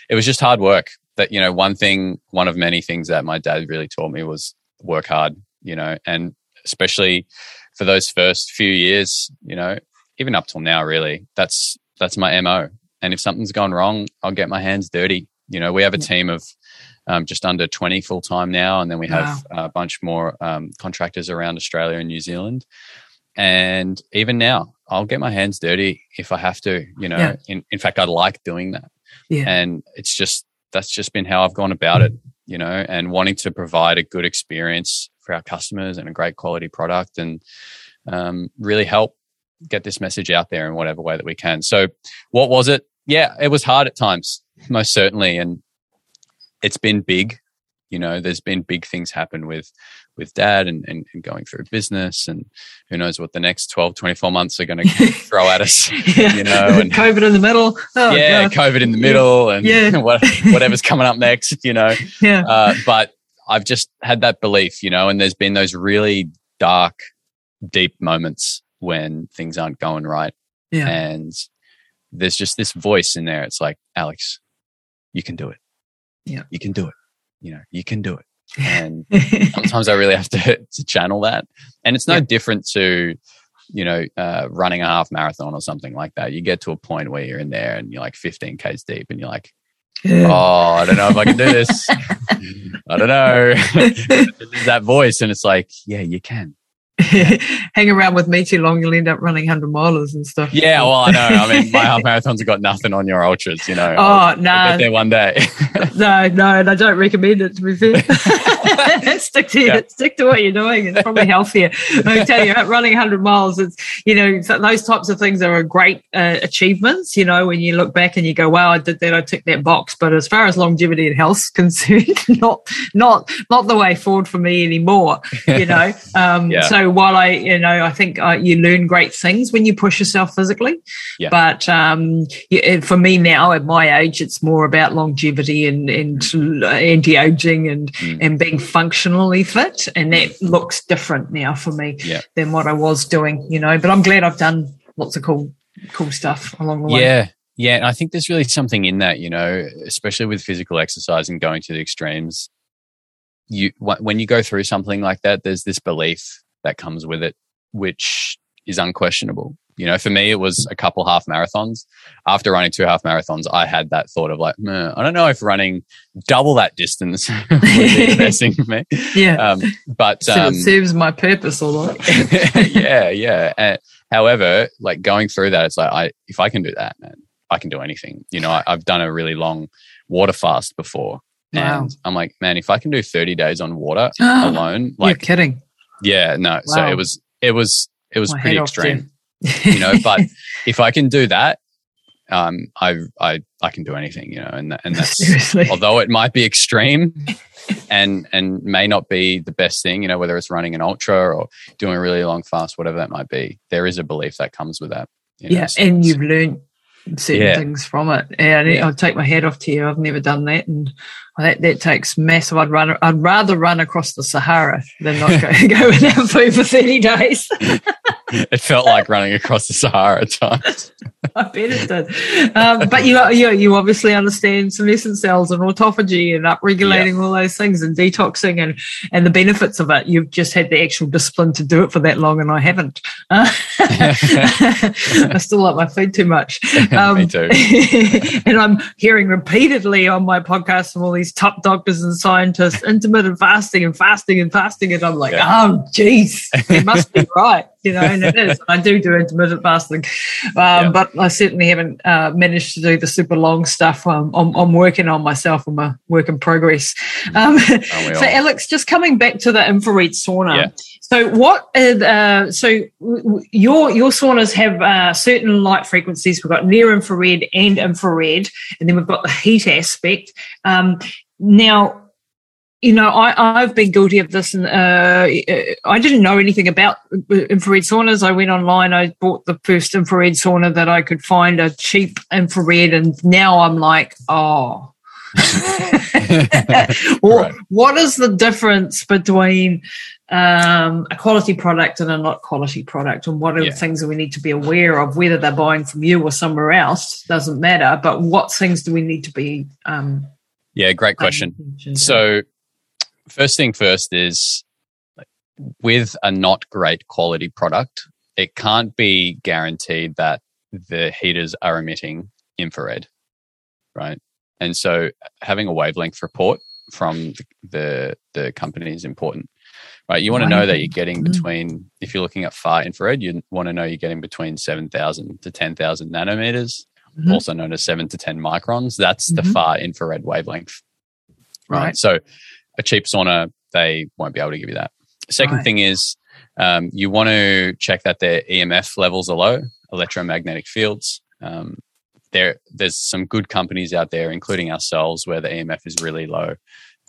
it was just hard work. That you know, one thing, one of many things that my dad really taught me was work hard, you know, and especially for those first few years, you know, even up till now, really, that's that's my mo. And if something's gone wrong, I'll get my hands dirty. You know, we have a team of um, just under 20 full time now, and then we have a bunch more um, contractors around Australia and New Zealand. And even now, I'll get my hands dirty if I have to. You know, Yeah. in in fact, I like doing that, Yeah. and it's just that's just been how I've gone about it. You know, and wanting to provide a good experience for our customers and a great quality product, and um, really help get this message out there in whatever way that we can. So, what was it? Yeah, it was hard at times, most certainly, and it's been big. You know, there's been big things happen with with dad and, and, and going through business and who knows what the next 12, 24 months are going to throw at us. yeah. you know, and- COVID in the middle. Oh, yeah, God. COVID in the middle and Yeah. what, whatever's coming up next, you know. Yeah. Uh, but I've just had that belief, you know, and there's been those really dark, deep moments when things aren't going right. Yeah. And there's just this voice in there. It's like, Alex, you can do it. Yeah. You can do it. You know, you can do it. And sometimes I really have to, to channel that. And it's no Yeah. different to, you know, uh, running a half marathon or something like that. You get to a point where you're in there and you're like 15 Ks deep and you're like, Yeah. oh, I don't know if I can do this. I don't know. There's that voice, and it's like, yeah, you can. Hang around with me too long, you'll end up running 100 milers and stuff. Yeah, well, I know. I mean, my half marathons have got nothing on your ultras, you know. Oh, I'll no. get there one day. no, no, and I don't recommend it to be fair. stick to Yeah. stick to what you're doing. It's probably healthier. I tell you, running 100 miles, it's you know those types of things are great uh, achievements. You know, when you look back and you go, "Wow, I did that. I ticked that box." But as far as longevity and health's concerned, not not not the way forward for me anymore. You know, um, Yeah. so while I you know I think uh, you learn great things when you push yourself physically, Yeah. but um, for me now at my age, it's more about longevity and, and anti-aging and, Mm. and being functionally fit. And that mm. looks different now for me Yeah. than what I was doing, you know, but I'm glad I've done lots of cool, cool stuff along the way. Yeah. Yeah. And I think there's really something in that, you know, especially with physical exercise and going to the extremes. You, when you go through something like that, there's this belief that comes with it, which is unquestionable. You know, for me, it was a couple half marathons. After running two half marathons, I had that thought of like, I don't know if running double that distance would be the best thing for me. Yeah. Um, but So um, it serves my purpose all right. yeah, yeah. Uh, however, like going through that, it's like I if I can do that, man, I can do anything. You know, I, I've done a really long water fast before, Wow. and I'm like, man, if I can do 30 days on water alone, like, You're kidding. yeah, no. So it was, it was, it was My pretty extreme, you know. But if I can do that, um, I, I, I can do anything, you know, and and that's Seriously. although it might be extreme and and may not be the best thing you know whether it's running an ultra or doing a really long fast whatever that might be there is a belief that comes with that you know, yeah, so and you've learned certain Yeah. things from it. And Yeah. I'll take my hat off to you. I've never done that, and that that takes massive. I'd run. I'd rather run across the Sahara than not go, go without food for thirty days. it felt like running across the Sahara at times. I bet it did. Um, but you, you, you obviously understand senescent cells and autophagy and upregulating all those things and detoxing and, and the benefits of it. You've just had the actual discipline to do it for that long, and I haven't. Uh, I still like my food too much. Um, Me too. and I'm hearing repeatedly on my podcast from all these top doctors and scientists intermittent fasting and fasting and fasting. And I'm like, Yeah. oh, geez, it must be right. You know, and it is. I do do intermittent fasting, um, Yeah. but I certainly haven't uh, managed to do the super long stuff. Um, I'm, I'm working on myself. I'm a work in progress. Um, so, all? Alex, just coming back to the infrared sauna. Yeah. So, what? is, Uh, so, your your saunas have uh, certain light frequencies. We've got near infrared and infrared, and then we've got the heat aspect. Um, now, you know, I, I've been guilty of this, and uh, I didn't know anything about infrared saunas. I went online, I bought the first infrared sauna that I could find, a cheap infrared, and now I'm like, oh. Right. What is the difference between um, a quality product and a not quality product, and what are Yeah. the things that we need to be aware of? Whether they're buying from you or somewhere else doesn't matter, but what things do we need to be? Um, Yeah, great question. So, first thing first is with a not great quality product, it can't be guaranteed that the heaters are emitting infrared, right? And so, having a wavelength report from the the, the company is important, right? You want to know that you're getting Mm. between, if you're looking at far infrared, you want to know you're getting between seven thousand to ten thousand nanometers, Mhm. also known as seven to ten microns. That's the Mhm. far infrared wavelength right? Right. So a cheap sauna, they won't be able to give you that. Second Right. thing is um, you want to check that their EMF levels are low, electromagnetic fields. Um, there, there's some good companies out there, including ourselves, where the EMF is really low,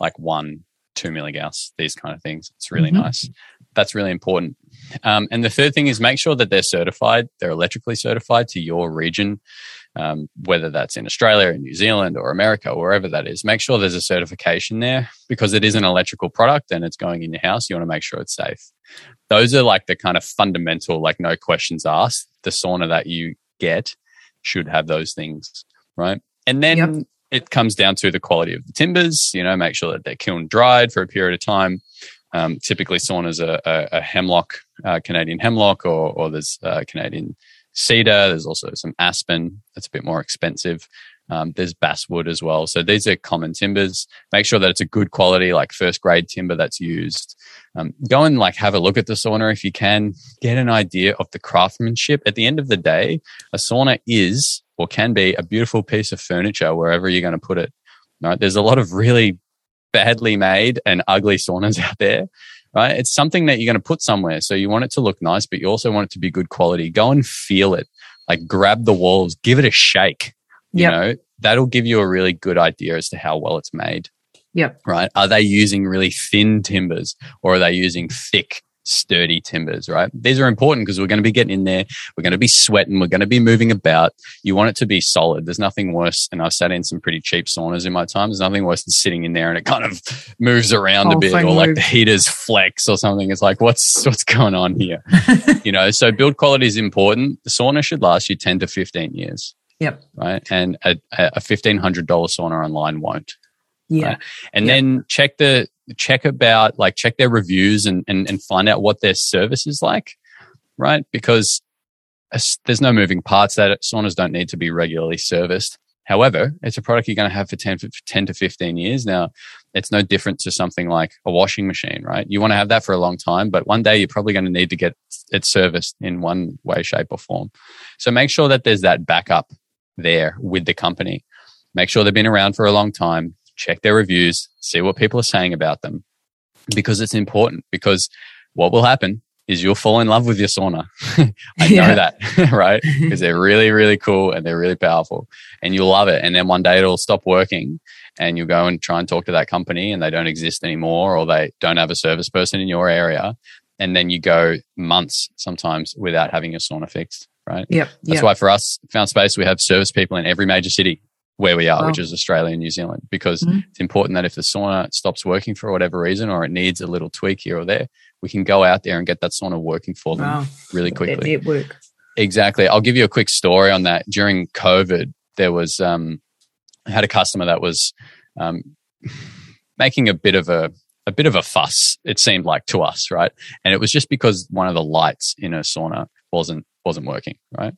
like one, two milligauss, these kind of things. It's really Mhm. nice. That's really important. Um, and the third thing is make sure that they're certified, they're electrically certified to your region um, whether that's in Australia, in New Zealand, or America, or wherever that is. Make sure there's a certification there because it is an electrical product and it's going in your house. You want to make sure it's safe. Those are like the kind of fundamental, like no questions asked. The sauna that you get should have those things, right? And then Yep. it comes down to the quality of the timbers. You know, make sure that they're kiln dried for a period of time. Um, typically, saunas are a, a hemlock, uh, Canadian hemlock, or, or there's uh, Canadian cedar. There's also some aspen that's a bit more expensive. Um, there's basswood as well. So these are common timbers. Make sure that it's a good quality, like first grade timber that's used. Um, go and like have a look at the sauna if you can. Get an idea of the craftsmanship. At the end of the day, a sauna is or can be a beautiful piece of furniture wherever you're going to put it. Right? There's a lot of really badly made and ugly saunas out there right? It's something that you're going to put somewhere. So you want it to look nice, but you also want it to be good quality. Go and feel it. Like grab the walls, give it a shake. You Yep. know, that'll give you a really good idea as to how well it's made. Yep. Right. Are they using really thin timbers or are they using thick, sturdy timbers? Right. These are important because we're going to be getting in there. We're going to be sweating. We're going to be moving about. You want it to be solid. There's nothing worse. And I've sat in some pretty cheap saunas in my time. There's nothing worse than sitting in there and it kind of moves around a bit or like the heaters flex or something. It's like, what's, what's going on here? you know, so build quality is important. The sauna should last you 10 to 15 years. Yep. Right. And a, a $1,500 sauna online won't Yeah. Right. and Yeah. then check the check about like check their reviews and, and and find out what their service is like right? Because there's no moving parts that saunas don't need to be regularly serviced. However it's a product you're going to have for 10, for 10 to 15 years. Now it's no different to something like a washing machine right? You want to have that for a long time but one day you're probably going to need to get it serviced in one way shape or form. So make sure that there's that backup there with the company. Make sure they've been around for a long time check their reviews, see what people are saying about them because it's important. Because what will happen is you'll fall in love with your sauna. I know that, right? Because they're really, really cool and they're really powerful and you'll love it. And then one day it'll stop working and you'll go and try and talk to that company and they don't exist anymore or they don't have a service person in your area. And then you go months sometimes without having your sauna fixed, right? Yep. That's yep. why for us, Found Space, we have service people in every major city where we are, Wow. which is Australia and New Zealand, because Mhm. it's important that if the sauna stops working for whatever reason or it needs a little tweak here or there, we can go out there and get that sauna working for them Wow. really quickly. network. Exactly. I'll give you a quick story on that. During COVID, there was um, I had a customer that was um, making a bit of a a bit of a fuss. It seemed like to us, right? And it was just because one of the lights in her sauna wasn't wasn't working, right?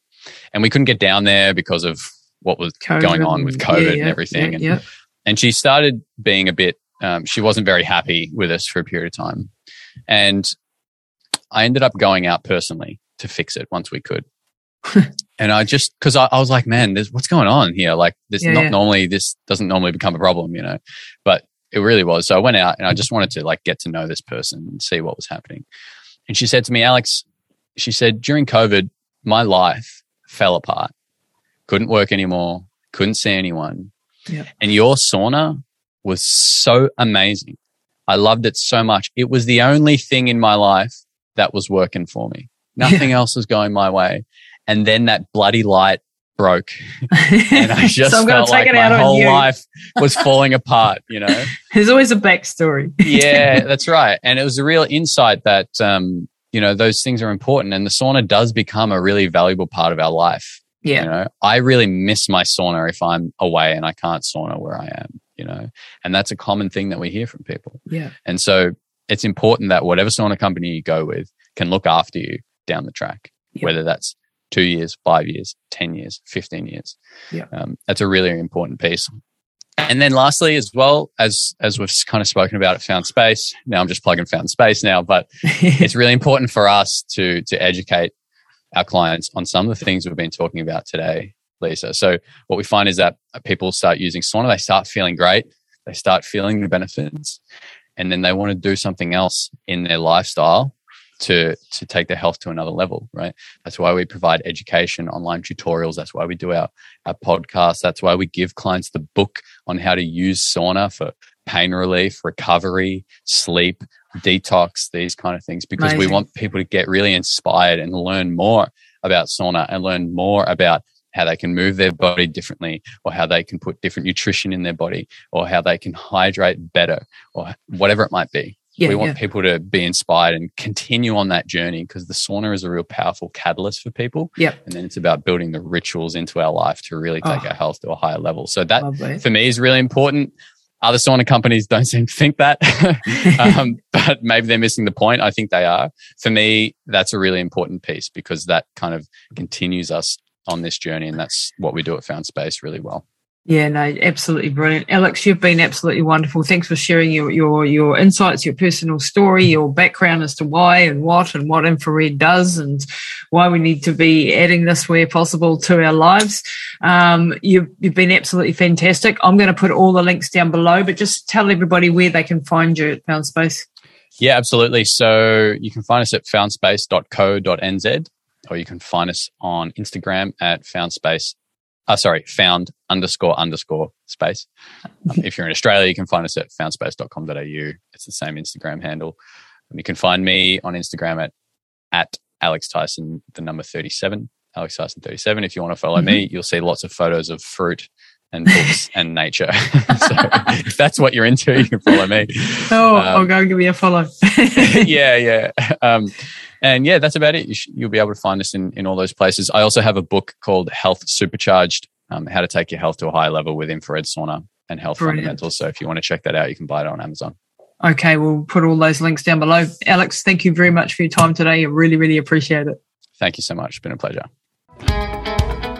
And we couldn't get down there because of what was going on with COVID yeah, and everything. Yeah, and, yeah. and she started being a bit um, she wasn't very happy with us for a period of time and i ended up going out personally to fix it once we could and i just because I, I was like man there's what's going on here like this Yeah, not yeah. normally this doesn't normally become a problem you know but it really was so i went out and i just wanted to like get to know this person and see what was happening and she said to me alex she said during covid my life fell apart couldn't work anymore couldn't see anyone Yeah. and your sauna was so amazing. I loved it so much. It was the only thing in my life that was working for me. Nothing else was going my way. And then that bloody light broke and I just so felt take like it my whole life was falling apart, you know? There's always a backstory. yeah, that's right. And it was a real insight that, um, you know, those things are important and the sauna does become a really valuable part of our life. Yeah. You know, I really miss my sauna if I'm away and I can't sauna where I am, you know, and that's a common thing that we hear from people. Yeah. And so it's important that whatever sauna company you go with can look after you down the track, Yeah. whether that's two years, five years, 10 years, 15 years. Yeah. Um, that's a really important piece. And then lastly, as well as, as we've kind of spoken about at Found Space, now I'm just plugging Found Space now, but it's really important for us to, to educate our clients on some of the things we've been talking about today, Lisa. So what we find is that people start using sauna, they start feeling great, they start feeling the benefits, and then they want to do something else in their lifestyle to to take their health to another level, right? That's why we provide education, online tutorials. That's why we do our our podcast. That's why we give clients the book on how to use sauna for pain relief, recovery, sleep, detox, these kind of things, because we want people to get really inspired and learn more about sauna and learn more about how they can move their body differently or how they can put different nutrition in their body or how they can hydrate better or whatever it might be. yeah. we want yeah. people to be inspired and continue on that journey because the sauna is a real powerful catalyst for people. Yep. And then it's about building the rituals into our life to really take Oh. our health to a higher level. So that Lovely. for me is really important. Other sauna companies don't seem to think that, um, but maybe they're missing the point. I think they are. For me, that's a really important piece because that kind of continues us on this journey, and that's what we do at Found Space really well. Yeah, no, absolutely brilliant. Alex, you've been absolutely wonderful. Thanks for sharing your, your, your insights, your personal story, your background as to why and what and what infrared does and why we need to be adding this where possible to our lives. Um, you've, you've been absolutely fantastic. I'm going to put all the links down below, but just tell everybody where they can find you at Found Space. Yeah, absolutely. So you can find us at foundspace.co.nz or you can find us on Instagram at foundspace. Uh, sorry, found underscore underscore space. Um, if you're in Australia, you can find us at foundspace.com.au. It's the same Instagram handle. And you can find me on Instagram at, at Alex Tyson, the number 37, Alex Tyson 37. If you want to follow me, you'll see lots of photos of fruit and books and nature. so if that's what you're into, you can follow me. Oh, Um, I'll go and give me a follow. yeah, yeah. Um, and yeah, that's about it. You sh- you'll be able to find us in, in all those places. I also have a book called Health Supercharged, um, how to take your health to a higher level with infrared sauna and health Brilliant. fundamentals. So if you want to check that out, you can buy it on Amazon. Okay, we'll put all those links down below. Alex, thank you very much for your time today. I really, really appreciate it. Thank you so much. It's been a pleasure.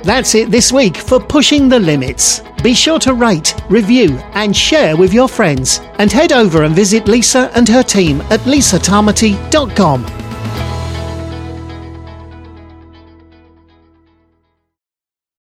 That's it this week for Pushing the Limits. Be sure to rate, review, and share with your friends. And head over and visit Lisa and her team at lisatamati.com.